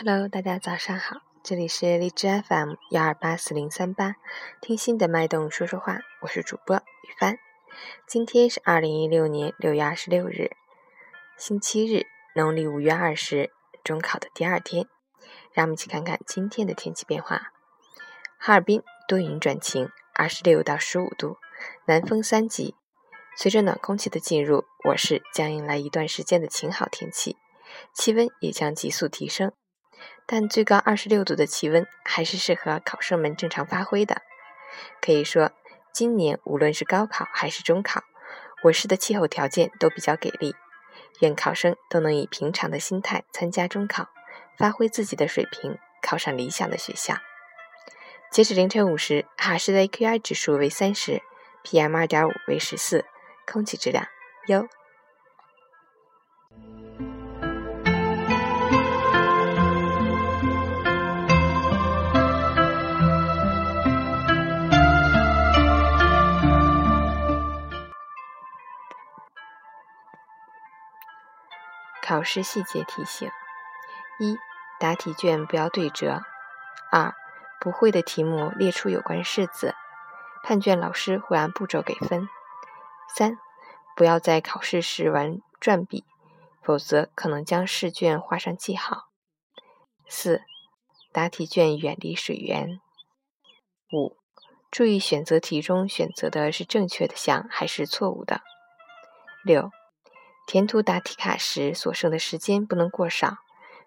Hello，大家早上好，这里是荔枝 FM 幺二八四零三八，听心的脉动说说话，我是主播雨帆。今天是二零一六年六月二十六日，星期日，农历五月二十，中考的第二天。让我们一起看看今天的天气变化。哈尔滨多云转晴，二十六到十五度，南风三级。随着暖空气的进入，我市将迎来一段时间的晴好天气，气温也将急速提升。但最高二十六度的气温还是适合考生们正常发挥的。可以说，今年无论是高考还是中考，我市的气候条件都比较给力。愿考生都能以平常的心态参加中考，发挥自己的水平，考上理想的学校。截止凌晨五时，哈市的 AQI 指数为三十，PM 二点五为十四，空气质量优。考试细节提醒：一、答题卷不要对折；二、不会的题目列出有关式子，判卷老师会按步骤给分；三、不要在考试时玩转笔，否则可能将试卷画上记号；四、答题卷远离水源；五、注意选择题中选择的是正确的项还是错误的；六。填涂答题卡时，所剩的时间不能过少，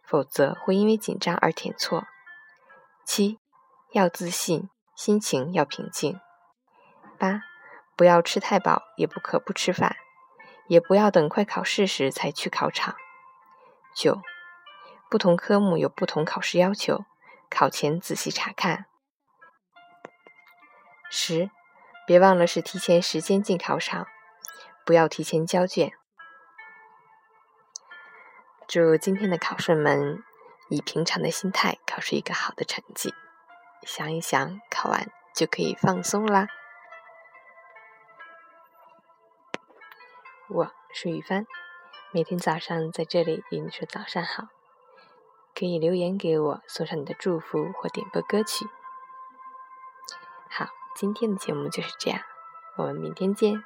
否则会因为紧张而填错。七，要自信，心情要平静。八，不要吃太饱，也不可不吃饭，也不要等快考试时才去考场。九，不同科目有不同考试要求，考前仔细查看。十，别忘了是提前时间进考场，不要提前交卷。祝今天的考生们以平常的心态考出一个好的成绩。想一想，考完就可以放松啦。我是雨帆，每天早上在这里与你说早上好。可以留言给我，送上你的祝福或点播歌曲。好，今天的节目就是这样，我们明天见。